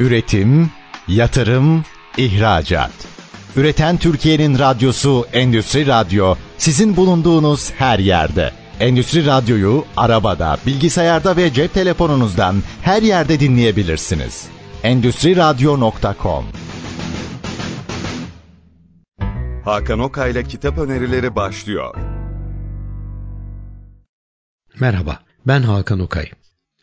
Üretim, yatırım, ihracat. Üreten Türkiye'nin radyosu Endüstri Radyo sizin bulunduğunuz her yerde. Endüstri Radyo'yu arabada, bilgisayarda ve cep telefonunuzdan her yerde dinleyebilirsiniz. Endüstri Radyo.com Hakan Okay'la Kitap Önerileri başlıyor. Merhaba, ben Hakan Okay.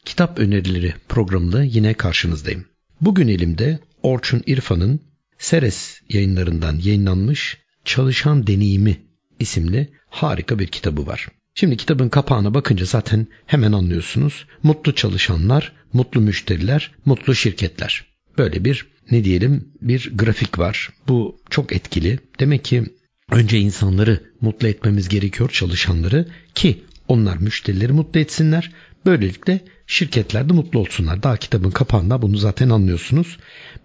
Kitap Önerileri programında yine karşınızdayım. Bugün elimde Orçun İrfan'ın Seres yayınlarından yayınlanmış Çalışan Deneyimi isimli harika bir kitabı var. Şimdi kitabın kapağına bakınca zaten hemen anlıyorsunuz. Mutlu çalışanlar, mutlu müşteriler, mutlu şirketler. Böyle bir ne diyelim bir grafik var. Bu çok etkili. Demek ki önce insanları mutlu etmemiz gerekiyor çalışanları ki onlar müşterileri mutlu etsinler. Böylelikle şirketler de mutlu olsunlar. Daha kitabın kapağında bunu zaten anlıyorsunuz.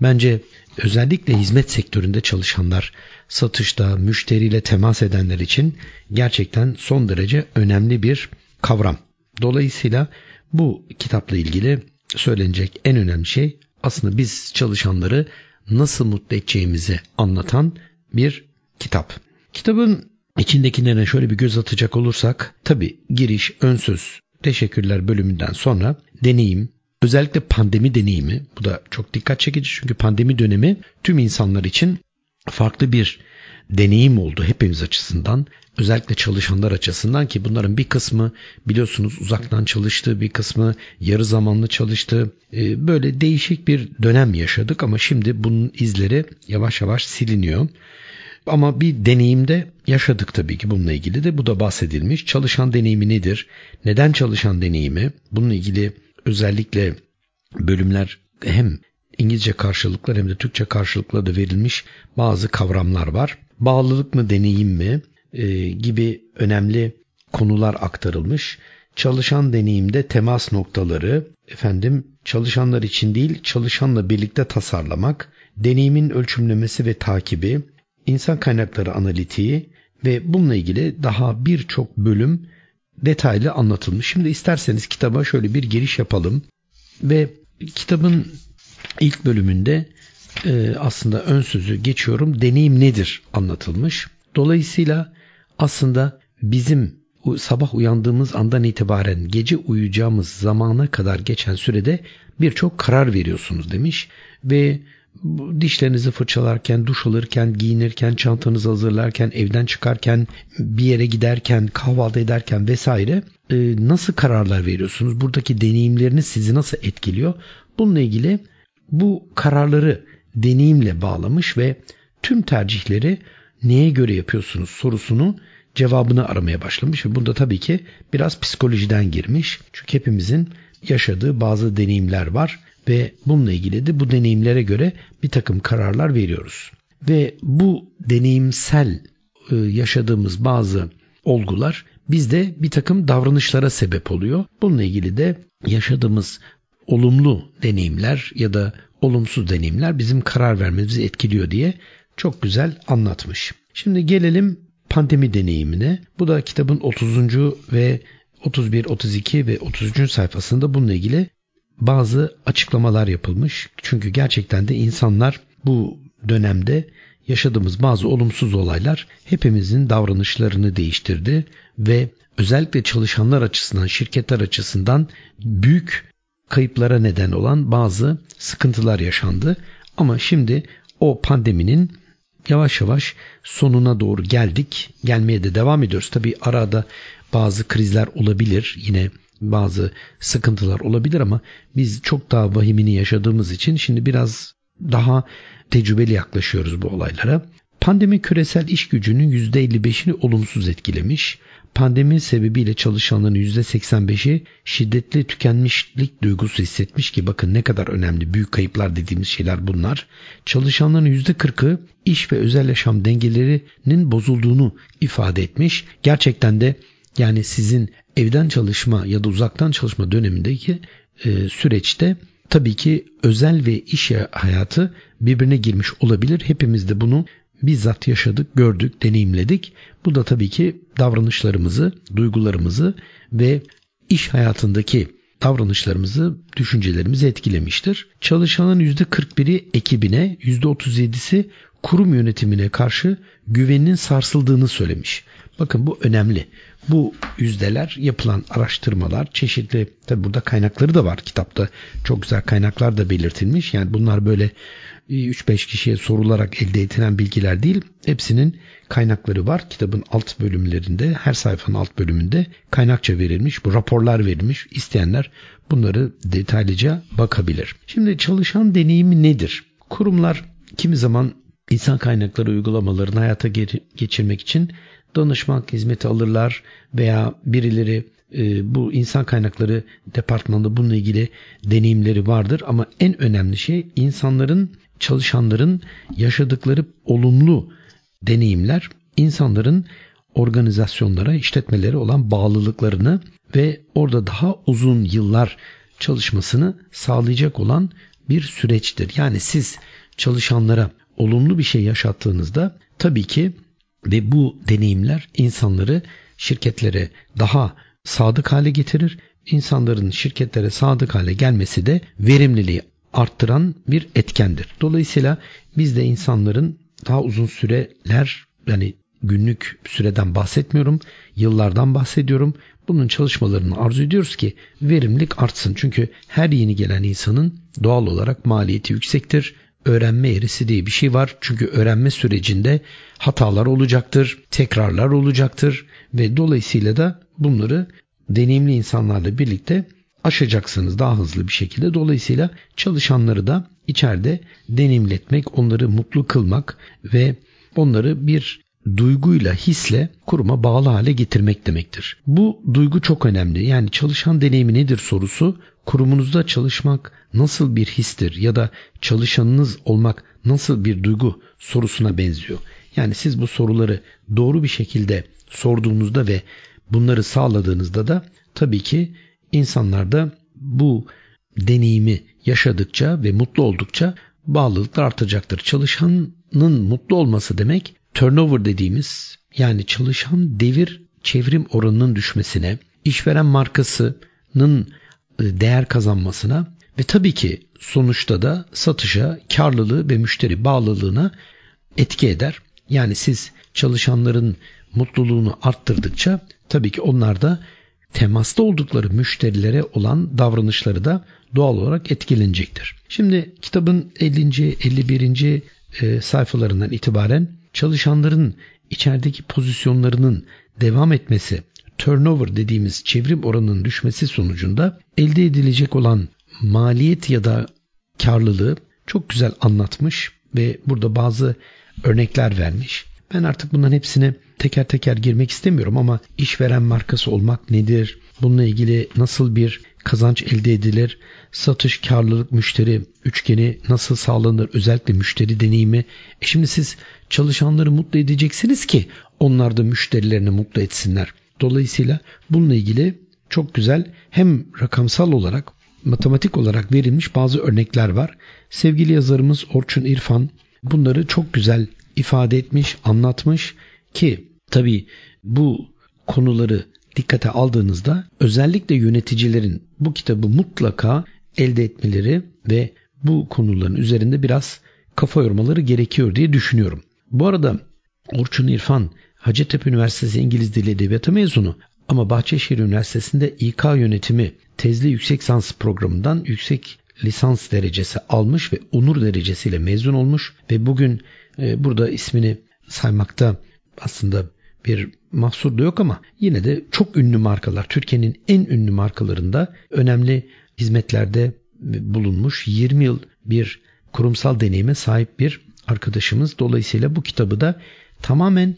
Bence özellikle hizmet sektöründe çalışanlar, satışta, müşteriyle temas edenler için gerçekten son derece önemli bir kavram. Dolayısıyla bu kitapla ilgili söylenecek en önemli şey aslında biz çalışanları nasıl mutlu edeceğimizi anlatan bir kitap. Kitabın içindekilere şöyle bir göz atacak olursak tabi giriş, ön söz, teşekkürler bölümünden sonra deneyim, özellikle pandemi deneyimi bu da çok dikkat çekici çünkü pandemi dönemi tüm insanlar için farklı bir deneyim oldu hepimiz açısından. Özellikle çalışanlar açısından ki bunların bir kısmı biliyorsunuz uzaktan çalıştı, bir kısmı yarı zamanlı çalıştı. Ee, böyle değişik bir dönem yaşadık ama şimdi bunun izleri yavaş yavaş siliniyor. Ama bir deneyimde yaşadık tabii ki bununla ilgili de bu da bahsedilmiş. Çalışan deneyimi nedir? Neden çalışan deneyimi? Bununla ilgili özellikle bölümler hem İngilizce karşılıklar hem de Türkçe karşılıkla da verilmiş bazı kavramlar var. Bağlılık mı deneyim mi e, gibi önemli konular aktarılmış. Çalışan deneyimde temas noktaları, efendim çalışanlar için değil çalışanla birlikte tasarlamak, deneyimin ölçümlemesi ve takibi, insan kaynakları analitiği ve bununla ilgili daha birçok bölüm detaylı anlatılmış. Şimdi isterseniz kitaba şöyle bir giriş yapalım ve kitabın ilk bölümünde e, aslında ön sözü geçiyorum. Deneyim nedir anlatılmış. Dolayısıyla aslında bizim sabah uyandığımız andan itibaren gece uyuyacağımız zamana kadar geçen sürede birçok karar veriyorsunuz demiş ve dişlerinizi fırçalarken, duş alırken, giyinirken, çantanızı hazırlarken, evden çıkarken, bir yere giderken, kahvaltı ederken vesaire e, nasıl kararlar veriyorsunuz? Buradaki deneyimleriniz sizi nasıl etkiliyor? Bununla ilgili bu kararları deneyimle bağlamış ve tüm tercihleri neye göre yapıyorsunuz sorusunu cevabını aramaya başlamış ve bunda tabii ki biraz psikolojiden girmiş. Çünkü hepimizin yaşadığı bazı deneyimler var ve bununla ilgili de bu deneyimlere göre bir takım kararlar veriyoruz. Ve bu deneyimsel e, yaşadığımız bazı olgular bizde bir takım davranışlara sebep oluyor. Bununla ilgili de yaşadığımız olumlu deneyimler ya da olumsuz deneyimler bizim karar vermemizi etkiliyor diye çok güzel anlatmış. Şimdi gelelim pandemi deneyimine. Bu da kitabın 30. ve 31, 32 ve 33. sayfasında bununla ilgili bazı açıklamalar yapılmış. Çünkü gerçekten de insanlar bu dönemde yaşadığımız bazı olumsuz olaylar hepimizin davranışlarını değiştirdi ve özellikle çalışanlar açısından, şirketler açısından büyük kayıplara neden olan bazı sıkıntılar yaşandı. Ama şimdi o pandeminin yavaş yavaş sonuna doğru geldik. Gelmeye de devam ediyoruz. Tabi arada bazı krizler olabilir. Yine bazı sıkıntılar olabilir ama biz çok daha vahimini yaşadığımız için şimdi biraz daha tecrübeli yaklaşıyoruz bu olaylara. Pandemi küresel iş gücünün %55'ini olumsuz etkilemiş. Pandemi sebebiyle çalışanların %85'i şiddetli tükenmişlik duygusu hissetmiş ki bakın ne kadar önemli büyük kayıplar dediğimiz şeyler bunlar. Çalışanların %40'ı iş ve özel yaşam dengelerinin bozulduğunu ifade etmiş. Gerçekten de yani sizin evden çalışma ya da uzaktan çalışma dönemindeki e, süreçte tabii ki özel ve iş hayatı birbirine girmiş olabilir. Hepimiz de bunu bizzat yaşadık, gördük, deneyimledik. Bu da tabii ki davranışlarımızı, duygularımızı ve iş hayatındaki davranışlarımızı, düşüncelerimizi etkilemiştir. Çalışanın %41'i ekibine, %37'si kurum yönetimine karşı güveninin sarsıldığını söylemiş. Bakın bu önemli. Bu yüzdeler yapılan araştırmalar çeşitli tabi burada kaynakları da var kitapta çok güzel kaynaklar da belirtilmiş. Yani bunlar böyle 3-5 kişiye sorularak elde edilen bilgiler değil. Hepsinin kaynakları var. Kitabın alt bölümlerinde her sayfanın alt bölümünde kaynakça verilmiş. Bu raporlar verilmiş. İsteyenler bunları detaylıca bakabilir. Şimdi çalışan deneyimi nedir? Kurumlar kimi zaman insan kaynakları uygulamalarını hayata geçirmek için danışmanlık hizmeti alırlar veya birileri e, bu insan kaynakları departmanında bununla ilgili deneyimleri vardır ama en önemli şey insanların çalışanların yaşadıkları olumlu deneyimler insanların organizasyonlara, işletmelere olan bağlılıklarını ve orada daha uzun yıllar çalışmasını sağlayacak olan bir süreçtir. Yani siz çalışanlara olumlu bir şey yaşattığınızda tabii ki ve bu deneyimler insanları şirketlere daha sadık hale getirir. İnsanların şirketlere sadık hale gelmesi de verimliliği arttıran bir etkendir. Dolayısıyla biz de insanların daha uzun süreler yani günlük süreden bahsetmiyorum, yıllardan bahsediyorum. Bunun çalışmalarını arzu ediyoruz ki verimlilik artsın. Çünkü her yeni gelen insanın doğal olarak maliyeti yüksektir öğrenme eğrisi diye bir şey var. Çünkü öğrenme sürecinde hatalar olacaktır, tekrarlar olacaktır ve dolayısıyla da bunları deneyimli insanlarla birlikte aşacaksınız daha hızlı bir şekilde. Dolayısıyla çalışanları da içeride deneyimletmek, onları mutlu kılmak ve onları bir duyguyla, hisle kuruma bağlı hale getirmek demektir. Bu duygu çok önemli. Yani çalışan deneyimi nedir sorusu kurumunuzda çalışmak nasıl bir histir ya da çalışanınız olmak nasıl bir duygu sorusuna benziyor. Yani siz bu soruları doğru bir şekilde sorduğunuzda ve bunları sağladığınızda da tabii ki insanlar da bu deneyimi yaşadıkça ve mutlu oldukça bağlılıklar artacaktır. Çalışanın mutlu olması demek turnover dediğimiz yani çalışan devir çevrim oranının düşmesine, işveren markasının e, değer kazanmasına ve tabii ki sonuçta da satışa, karlılığı ve müşteri bağlılığına etki eder. Yani siz çalışanların mutluluğunu arttırdıkça tabii ki onlar da temasta oldukları müşterilere olan davranışları da doğal olarak etkilenecektir. Şimdi kitabın 50. 51. E, sayfalarından itibaren çalışanların içerideki pozisyonlarının devam etmesi, turnover dediğimiz çevrim oranının düşmesi sonucunda elde edilecek olan maliyet ya da karlılığı çok güzel anlatmış ve burada bazı örnekler vermiş. Ben artık bunların hepsine teker teker girmek istemiyorum ama işveren markası olmak nedir? Bununla ilgili nasıl bir kazanç elde edilir? Satış, karlılık, müşteri üçgeni nasıl sağlanır? Özellikle müşteri deneyimi. E şimdi siz çalışanları mutlu edeceksiniz ki onlar da müşterilerini mutlu etsinler. Dolayısıyla bununla ilgili çok güzel hem rakamsal olarak matematik olarak verilmiş bazı örnekler var. Sevgili yazarımız Orçun İrfan bunları çok güzel ifade etmiş, anlatmış ki tabii bu konuları dikkate aldığınızda özellikle yöneticilerin bu kitabı mutlaka elde etmeleri ve bu konuların üzerinde biraz kafa yormaları gerekiyor diye düşünüyorum. Bu arada Orçun İrfan Hacettepe Üniversitesi İngiliz Dili Edebiyatı mezunu ama Bahçeşehir Üniversitesi'nde İK yönetimi tezli yüksek lisans programından yüksek lisans derecesi almış ve onur derecesiyle mezun olmuş ve bugün e, burada ismini saymakta aslında bir mahsur da yok ama yine de çok ünlü markalar Türkiye'nin en ünlü markalarında önemli hizmetlerde bulunmuş 20 yıl bir kurumsal deneyime sahip bir arkadaşımız. Dolayısıyla bu kitabı da tamamen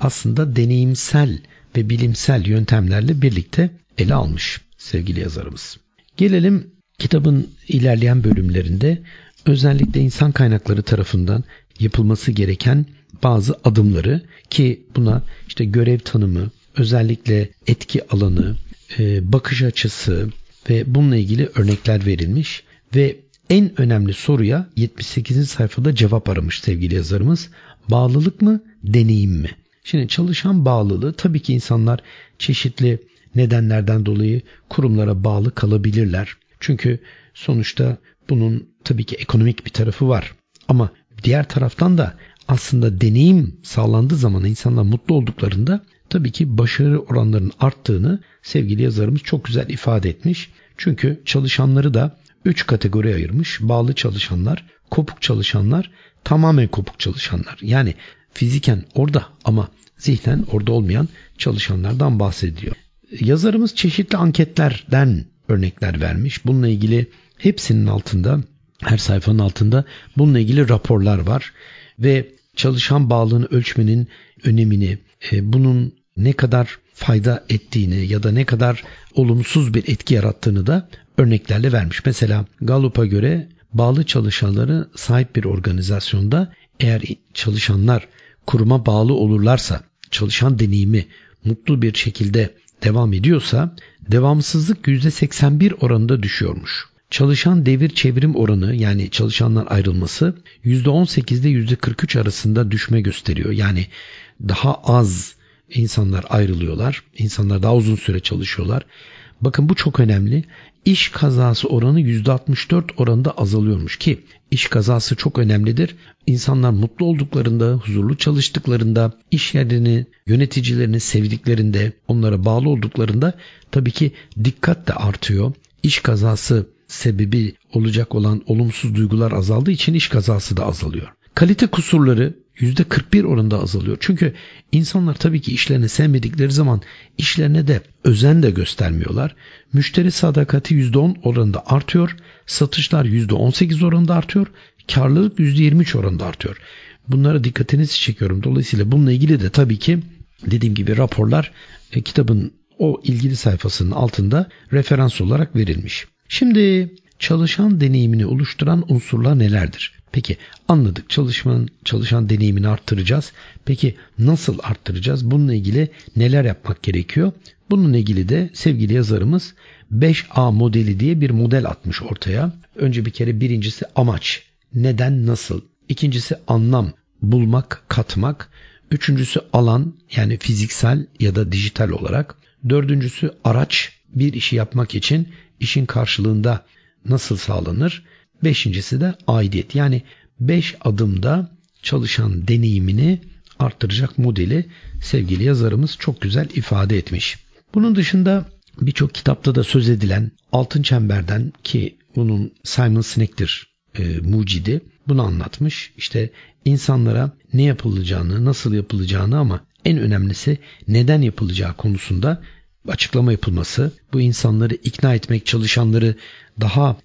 aslında deneyimsel ve bilimsel yöntemlerle birlikte ele almış sevgili yazarımız. Gelelim kitabın ilerleyen bölümlerinde özellikle insan kaynakları tarafından yapılması gereken bazı adımları ki buna işte görev tanımı, özellikle etki alanı, e, bakış açısı ve bununla ilgili örnekler verilmiş ve en önemli soruya 78. sayfada cevap aramış sevgili yazarımız. Bağlılık mı, deneyim mi? Şimdi çalışan bağlılığı tabii ki insanlar çeşitli nedenlerden dolayı kurumlara bağlı kalabilirler. Çünkü sonuçta bunun tabii ki ekonomik bir tarafı var. Ama diğer taraftan da aslında deneyim sağlandığı zaman insanlar mutlu olduklarında tabii ki başarı oranlarının arttığını sevgili yazarımız çok güzel ifade etmiş. Çünkü çalışanları da 3 kategori ayırmış. Bağlı çalışanlar, kopuk çalışanlar, tamamen kopuk çalışanlar. Yani fiziken orada ama zihnen orada olmayan çalışanlardan bahsediyor. Yazarımız çeşitli anketlerden örnekler vermiş. Bununla ilgili hepsinin altında, her sayfanın altında bununla ilgili raporlar var ve çalışan bağlılığını ölçmenin önemini, e, bunun ne kadar fayda ettiğini ya da ne kadar olumsuz bir etki yarattığını da örneklerle vermiş. Mesela Gallup'a göre bağlı çalışanları sahip bir organizasyonda eğer çalışanlar kuruma bağlı olurlarsa, çalışan deneyimi mutlu bir şekilde devam ediyorsa devamsızlık %81 oranında düşüyormuş. Çalışan devir çevrim oranı yani çalışanlar ayrılması %18 ile %43 arasında düşme gösteriyor. Yani daha az insanlar ayrılıyorlar. İnsanlar daha uzun süre çalışıyorlar. Bakın bu çok önemli. İş kazası oranı %64 oranında azalıyormuş ki iş kazası çok önemlidir. İnsanlar mutlu olduklarında, huzurlu çalıştıklarında, iş yerini, yöneticilerini sevdiklerinde, onlara bağlı olduklarında tabii ki dikkat de artıyor. İş kazası sebebi olacak olan olumsuz duygular azaldığı için iş kazası da azalıyor. Kalite kusurları %41 oranında azalıyor. Çünkü insanlar tabii ki işlerini sevmedikleri zaman işlerine de özen de göstermiyorlar. Müşteri sadakati %10 oranında artıyor. Satışlar %18 oranında artıyor. Karlılık %23 oranında artıyor. Bunlara dikkatinizi çekiyorum. Dolayısıyla bununla ilgili de tabii ki dediğim gibi raporlar e, kitabın o ilgili sayfasının altında referans olarak verilmiş. Şimdi çalışan deneyimini oluşturan unsurlar nelerdir? Peki anladık çalışmanın çalışan deneyimini arttıracağız. Peki nasıl arttıracağız? Bununla ilgili neler yapmak gerekiyor? Bununla ilgili de sevgili yazarımız 5A modeli diye bir model atmış ortaya. Önce bir kere birincisi amaç. Neden nasıl? İkincisi anlam. Bulmak, katmak. Üçüncüsü alan yani fiziksel ya da dijital olarak. Dördüncüsü araç. Bir işi yapmak için işin karşılığında nasıl sağlanır? Beşincisi de aidiyet. Yani beş adımda çalışan deneyimini arttıracak modeli sevgili yazarımız çok güzel ifade etmiş. Bunun dışında birçok kitapta da söz edilen altın çemberden ki bunun Simon Sinek'tir e, mucidi bunu anlatmış. İşte insanlara ne yapılacağını, nasıl yapılacağını ama en önemlisi neden yapılacağı konusunda açıklama yapılması, bu insanları ikna etmek, çalışanları daha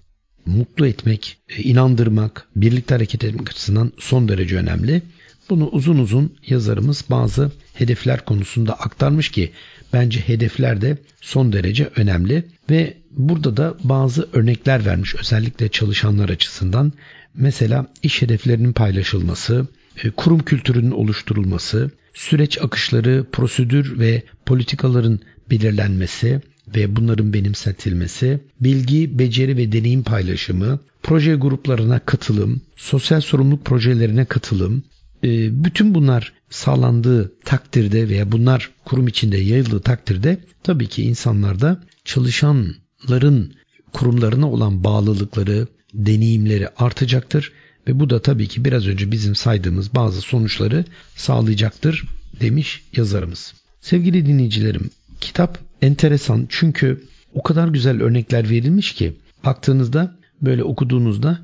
mutlu etmek, e, inandırmak, birlikte hareket etmek açısından son derece önemli. Bunu uzun uzun yazarımız bazı hedefler konusunda aktarmış ki bence hedefler de son derece önemli ve burada da bazı örnekler vermiş özellikle çalışanlar açısından. Mesela iş hedeflerinin paylaşılması, e, kurum kültürünün oluşturulması, süreç akışları, prosedür ve politikaların belirlenmesi, ve bunların benimsetilmesi, bilgi, beceri ve deneyim paylaşımı, proje gruplarına katılım, sosyal sorumluluk projelerine katılım, e, bütün bunlar sağlandığı takdirde veya bunlar kurum içinde yayıldığı takdirde tabii ki insanlarda çalışanların kurumlarına olan bağlılıkları, deneyimleri artacaktır ve bu da tabii ki biraz önce bizim saydığımız bazı sonuçları sağlayacaktır demiş yazarımız. Sevgili dinleyicilerim, kitap enteresan çünkü o kadar güzel örnekler verilmiş ki baktığınızda böyle okuduğunuzda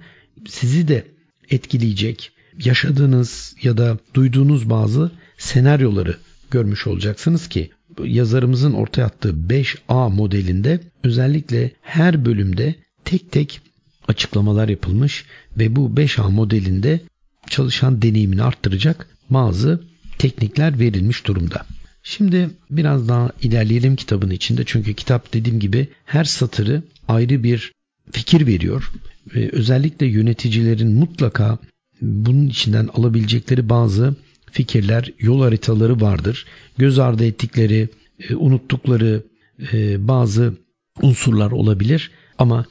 sizi de etkileyecek yaşadığınız ya da duyduğunuz bazı senaryoları görmüş olacaksınız ki yazarımızın ortaya attığı 5A modelinde özellikle her bölümde tek tek açıklamalar yapılmış ve bu 5A modelinde çalışan deneyimini arttıracak bazı teknikler verilmiş durumda. Şimdi biraz daha ilerleyelim kitabın içinde çünkü kitap dediğim gibi her satırı ayrı bir fikir veriyor. Ve özellikle yöneticilerin mutlaka bunun içinden alabilecekleri bazı fikirler, yol haritaları vardır. Göz ardı ettikleri, e, unuttukları e, bazı unsurlar olabilir ama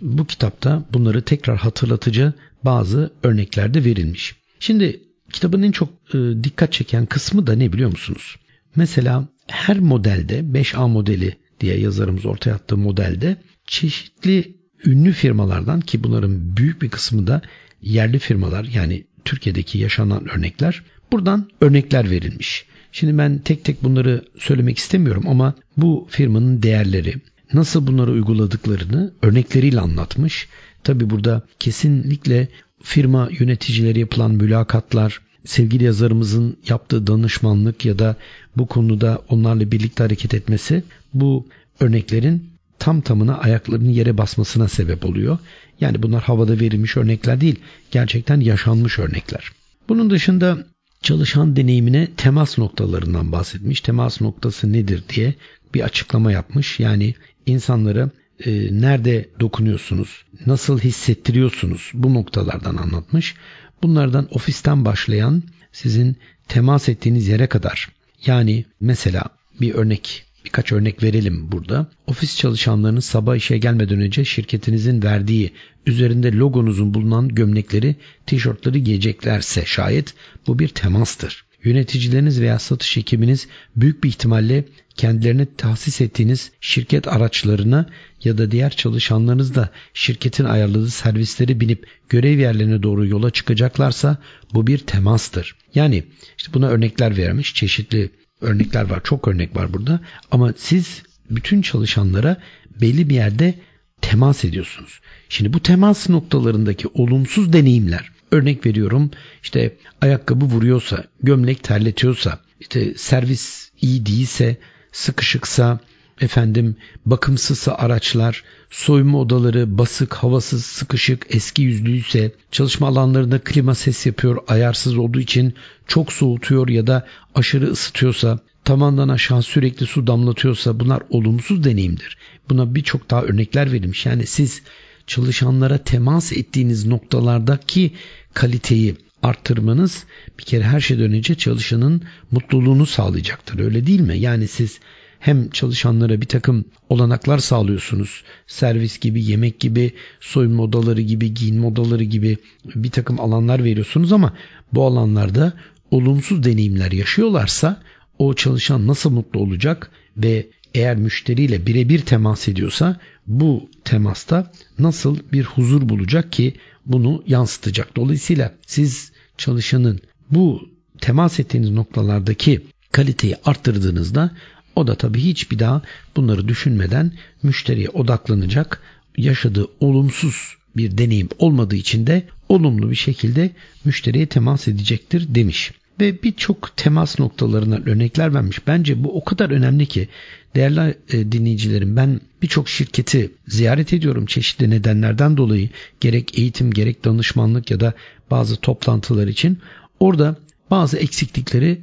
bu kitapta bunları tekrar hatırlatıcı bazı örneklerde verilmiş. Şimdi kitabın en çok e, dikkat çeken kısmı da ne biliyor musunuz? Mesela her modelde 5A modeli diye yazarımız ortaya attığı modelde çeşitli ünlü firmalardan ki bunların büyük bir kısmı da yerli firmalar yani Türkiye'deki yaşanan örnekler buradan örnekler verilmiş. Şimdi ben tek tek bunları söylemek istemiyorum ama bu firmanın değerleri, nasıl bunları uyguladıklarını örnekleriyle anlatmış. Tabi burada kesinlikle firma yöneticileri yapılan mülakatlar, sevgili yazarımızın yaptığı danışmanlık ya da bu konuda onlarla birlikte hareket etmesi bu örneklerin tam tamına ayaklarının yere basmasına sebep oluyor. Yani bunlar havada verilmiş örnekler değil, gerçekten yaşanmış örnekler. Bunun dışında çalışan deneyimine temas noktalarından bahsetmiş. Temas noktası nedir diye bir açıklama yapmış. Yani insanlara e, nerede dokunuyorsunuz, nasıl hissettiriyorsunuz bu noktalardan anlatmış. Bunlardan ofisten başlayan sizin temas ettiğiniz yere kadar. Yani mesela bir örnek Birkaç örnek verelim burada. Ofis çalışanlarının sabah işe gelmeden önce şirketinizin verdiği üzerinde logonuzun bulunan gömlekleri, tişörtleri giyeceklerse şayet bu bir temastır. Yöneticileriniz veya satış ekibiniz büyük bir ihtimalle kendilerine tahsis ettiğiniz şirket araçlarına ya da diğer çalışanlarınız da şirketin ayarladığı servisleri binip görev yerlerine doğru yola çıkacaklarsa bu bir temastır. Yani işte buna örnekler vermiş çeşitli örnekler var. Çok örnek var burada. Ama siz bütün çalışanlara belli bir yerde temas ediyorsunuz. Şimdi bu temas noktalarındaki olumsuz deneyimler örnek veriyorum işte ayakkabı vuruyorsa, gömlek terletiyorsa, işte servis iyi değilse, sıkışıksa, efendim bakımsızsa araçlar, soyunma odaları basık, havasız, sıkışık, eski yüzlüyse, çalışma alanlarında klima ses yapıyor, ayarsız olduğu için çok soğutuyor ya da aşırı ısıtıyorsa, tavandan aşağı sürekli su damlatıyorsa bunlar olumsuz deneyimdir. Buna birçok daha örnekler verilmiş. Yani siz çalışanlara temas ettiğiniz noktalardaki kaliteyi arttırmanız bir kere her şeyden önce çalışanın mutluluğunu sağlayacaktır. Öyle değil mi? Yani siz hem çalışanlara bir takım olanaklar sağlıyorsunuz. Servis gibi, yemek gibi, soyunma odaları gibi, giyinme odaları gibi bir takım alanlar veriyorsunuz ama bu alanlarda olumsuz deneyimler yaşıyorlarsa o çalışan nasıl mutlu olacak ve eğer müşteriyle birebir temas ediyorsa bu temasta nasıl bir huzur bulacak ki bunu yansıtacak. Dolayısıyla siz çalışanın bu temas ettiğiniz noktalardaki kaliteyi arttırdığınızda o da tabii hiç bir daha bunları düşünmeden müşteriye odaklanacak. Yaşadığı olumsuz bir deneyim olmadığı için de olumlu bir şekilde müşteriye temas edecektir demiş. Ve birçok temas noktalarına örnekler vermiş. Bence bu o kadar önemli ki değerli e, dinleyicilerim ben birçok şirketi ziyaret ediyorum çeşitli nedenlerden dolayı gerek eğitim gerek danışmanlık ya da bazı toplantılar için. Orada bazı eksiklikleri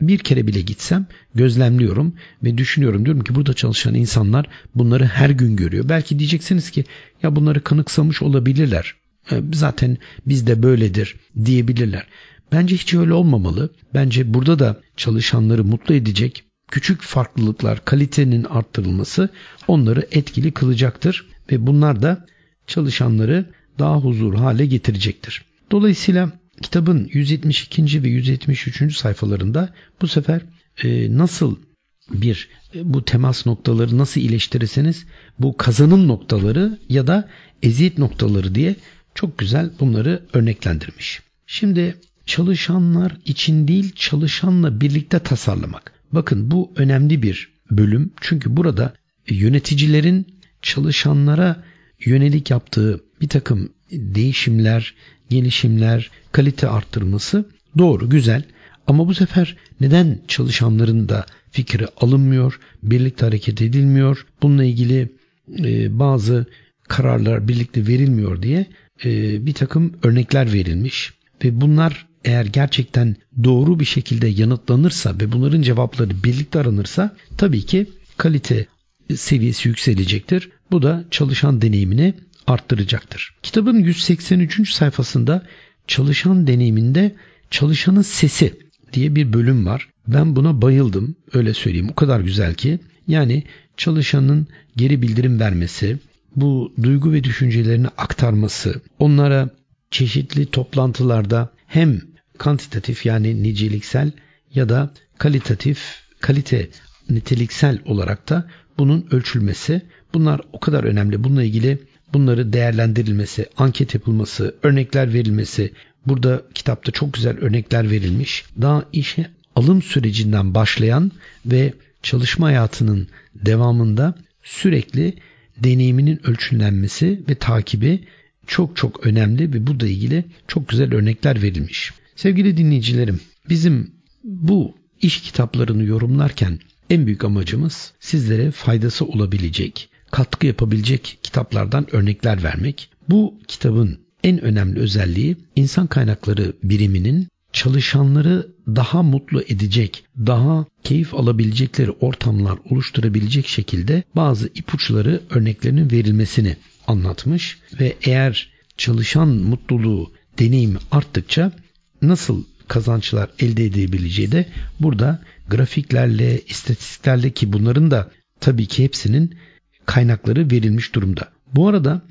bir kere bile gitsem gözlemliyorum ve düşünüyorum. Diyorum ki burada çalışan insanlar bunları her gün görüyor. Belki diyeceksiniz ki ya bunları kanıksamış olabilirler. E, zaten bizde böyledir diyebilirler. Bence hiç öyle olmamalı. Bence burada da çalışanları mutlu edecek küçük farklılıklar, kalitenin arttırılması onları etkili kılacaktır ve bunlar da çalışanları daha huzur hale getirecektir. Dolayısıyla kitabın 172. ve 173. sayfalarında bu sefer e, nasıl bir e, bu temas noktaları nasıl iyileştirirseniz bu kazanım noktaları ya da eziyet noktaları diye çok güzel bunları örneklendirmiş. Şimdi çalışanlar için değil çalışanla birlikte tasarlamak. Bakın bu önemli bir bölüm çünkü burada yöneticilerin çalışanlara yönelik yaptığı bir takım değişimler, gelişimler, kalite arttırması doğru, güzel. Ama bu sefer neden çalışanların da fikri alınmıyor, birlikte hareket edilmiyor, bununla ilgili e, bazı kararlar birlikte verilmiyor diye e, bir takım örnekler verilmiş. Ve bunlar eğer gerçekten doğru bir şekilde yanıtlanırsa ve bunların cevapları birlikte aranırsa tabii ki kalite seviyesi yükselecektir. Bu da çalışan deneyimini arttıracaktır. Kitabın 183. sayfasında çalışan deneyiminde çalışanın sesi diye bir bölüm var. Ben buna bayıldım öyle söyleyeyim o kadar güzel ki. Yani çalışanın geri bildirim vermesi, bu duygu ve düşüncelerini aktarması, onlara çeşitli toplantılarda hem kantitatif yani niceliksel ya da kalitatif, kalite niteliksel olarak da bunun ölçülmesi. Bunlar o kadar önemli. Bununla ilgili bunları değerlendirilmesi, anket yapılması, örnekler verilmesi. Burada kitapta çok güzel örnekler verilmiş. Daha işe alım sürecinden başlayan ve çalışma hayatının devamında sürekli deneyiminin ölçümlenmesi ve takibi çok çok önemli ve bu da ilgili çok güzel örnekler verilmiş. Sevgili dinleyicilerim, bizim bu iş kitaplarını yorumlarken en büyük amacımız sizlere faydası olabilecek, katkı yapabilecek kitaplardan örnekler vermek. Bu kitabın en önemli özelliği insan kaynakları biriminin çalışanları daha mutlu edecek, daha keyif alabilecekleri ortamlar oluşturabilecek şekilde bazı ipuçları örneklerinin verilmesini anlatmış ve eğer çalışan mutluluğu, deneyimi arttıkça nasıl kazançlar elde edebileceği de burada grafiklerle, istatistiklerle ki bunların da tabii ki hepsinin kaynakları verilmiş durumda. Bu arada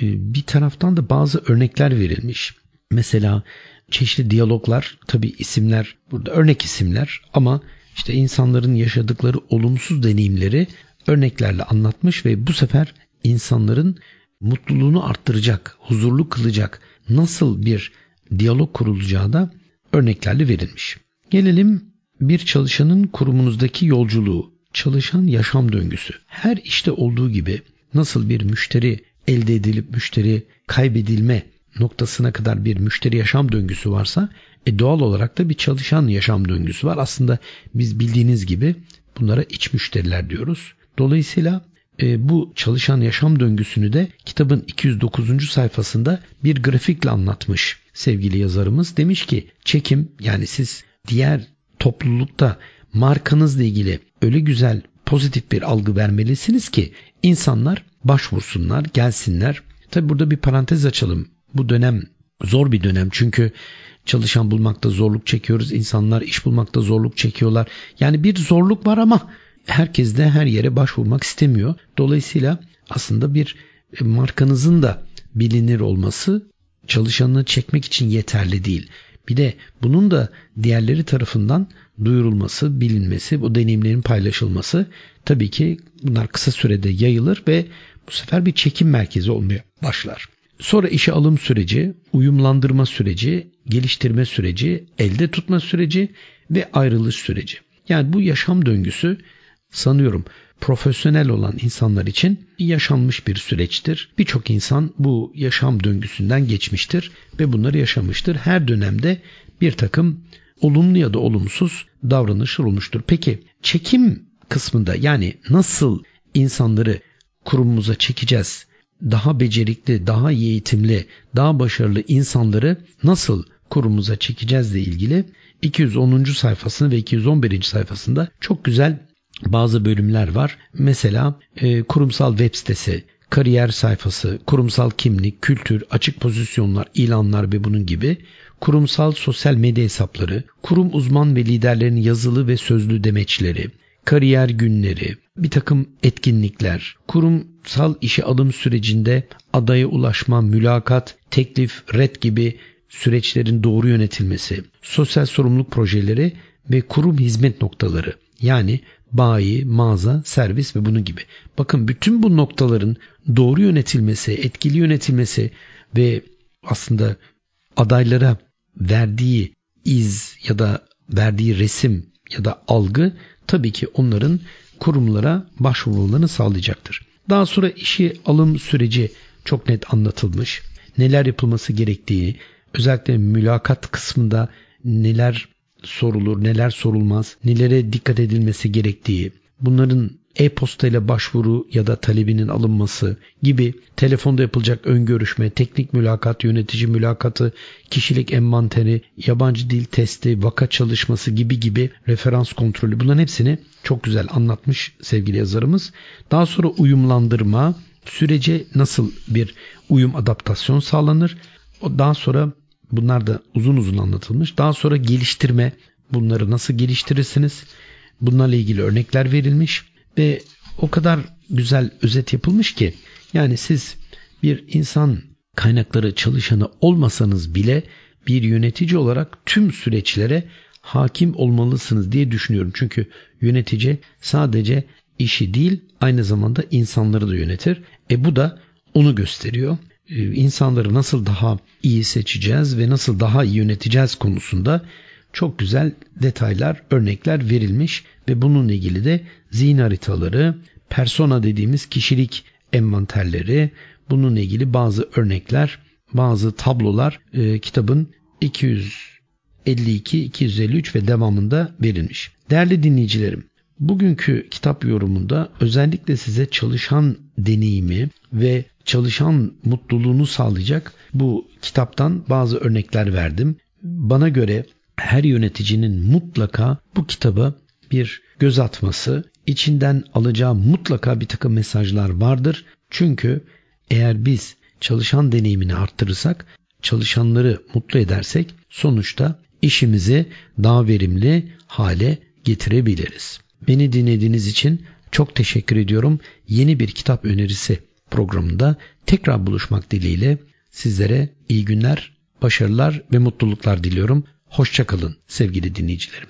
e, bir taraftan da bazı örnekler verilmiş. Mesela çeşitli diyaloglar, tabii isimler burada örnek isimler ama işte insanların yaşadıkları olumsuz deneyimleri örneklerle anlatmış ve bu sefer insanların mutluluğunu arttıracak, huzurlu kılacak nasıl bir diyalog kurulacağı da örneklerle verilmiş. Gelelim bir çalışanın kurumunuzdaki yolculuğu, çalışan yaşam döngüsü. Her işte olduğu gibi nasıl bir müşteri elde edilip müşteri kaybedilme noktasına kadar bir müşteri yaşam döngüsü varsa e doğal olarak da bir çalışan yaşam döngüsü var. Aslında biz bildiğiniz gibi bunlara iç müşteriler diyoruz. Dolayısıyla e, bu çalışan yaşam döngüsünü de kitabın 209. sayfasında bir grafikle anlatmış sevgili yazarımız. Demiş ki çekim yani siz diğer toplulukta markanızla ilgili öyle güzel pozitif bir algı vermelisiniz ki insanlar başvursunlar, gelsinler. Tabi burada bir parantez açalım. Bu dönem zor bir dönem çünkü çalışan bulmakta zorluk çekiyoruz. İnsanlar iş bulmakta zorluk çekiyorlar. Yani bir zorluk var ama herkes de her yere başvurmak istemiyor. Dolayısıyla aslında bir markanızın da bilinir olması çalışanını çekmek için yeterli değil. Bir de bunun da diğerleri tarafından duyurulması, bilinmesi, bu deneyimlerin paylaşılması tabii ki bunlar kısa sürede yayılır ve bu sefer bir çekim merkezi olmaya başlar. Sonra işe alım süreci, uyumlandırma süreci, geliştirme süreci, elde tutma süreci ve ayrılış süreci. Yani bu yaşam döngüsü sanıyorum profesyonel olan insanlar için yaşanmış bir süreçtir. Birçok insan bu yaşam döngüsünden geçmiştir ve bunları yaşamıştır. Her dönemde bir takım olumlu ya da olumsuz davranışlar olmuştur. Peki çekim kısmında yani nasıl insanları kurumumuza çekeceğiz? Daha becerikli, daha iyi eğitimli, daha başarılı insanları nasıl kurumumuza çekeceğizle ilgili 210. sayfasında ve 211. sayfasında çok güzel bazı bölümler var. Mesela e, kurumsal web sitesi, kariyer sayfası, kurumsal kimlik, kültür, açık pozisyonlar, ilanlar ve bunun gibi kurumsal sosyal medya hesapları, kurum uzman ve liderlerin yazılı ve sözlü demeçleri, kariyer günleri, bir takım etkinlikler, kurumsal işe alım sürecinde adaya ulaşma, mülakat, teklif, red gibi süreçlerin doğru yönetilmesi, sosyal sorumluluk projeleri ve kurum hizmet noktaları yani bayi, mağaza, servis ve bunun gibi. Bakın bütün bu noktaların doğru yönetilmesi, etkili yönetilmesi ve aslında adaylara verdiği iz ya da verdiği resim ya da algı tabii ki onların kurumlara başvurmalarını sağlayacaktır. Daha sonra işi alım süreci çok net anlatılmış. Neler yapılması gerektiği, özellikle mülakat kısmında neler sorulur, neler sorulmaz, nelere dikkat edilmesi gerektiği, bunların e-posta başvuru ya da talebinin alınması gibi telefonda yapılacak ön görüşme, teknik mülakat, yönetici mülakatı, kişilik envanteri, yabancı dil testi, vaka çalışması gibi gibi referans kontrolü bunların hepsini çok güzel anlatmış sevgili yazarımız. Daha sonra uyumlandırma, sürece nasıl bir uyum adaptasyon sağlanır? Daha sonra bunlar da uzun uzun anlatılmış. Daha sonra geliştirme, bunları nasıl geliştirirsiniz? Bunlarla ilgili örnekler verilmiş ve o kadar güzel özet yapılmış ki yani siz bir insan kaynakları çalışanı olmasanız bile bir yönetici olarak tüm süreçlere hakim olmalısınız diye düşünüyorum. Çünkü yönetici sadece işi değil aynı zamanda insanları da yönetir. E bu da onu gösteriyor. E, insanları nasıl daha iyi seçeceğiz ve nasıl daha iyi yöneteceğiz konusunda çok güzel detaylar, örnekler verilmiş ve bununla ilgili de zihin haritaları, persona dediğimiz kişilik envanterleri, bununla ilgili bazı örnekler, bazı tablolar e, kitabın 252, 253 ve devamında verilmiş. Değerli dinleyicilerim, bugünkü kitap yorumunda özellikle size çalışan deneyimi ve çalışan mutluluğunu sağlayacak bu kitaptan bazı örnekler verdim. Bana göre her yöneticinin mutlaka bu kitaba bir göz atması, içinden alacağı mutlaka bir takım mesajlar vardır. Çünkü eğer biz çalışan deneyimini arttırırsak, çalışanları mutlu edersek sonuçta işimizi daha verimli hale getirebiliriz. Beni dinlediğiniz için çok teşekkür ediyorum. Yeni bir kitap önerisi programında tekrar buluşmak dileğiyle sizlere iyi günler, başarılar ve mutluluklar diliyorum. Hoşçakalın sevgili dinleyicilerim.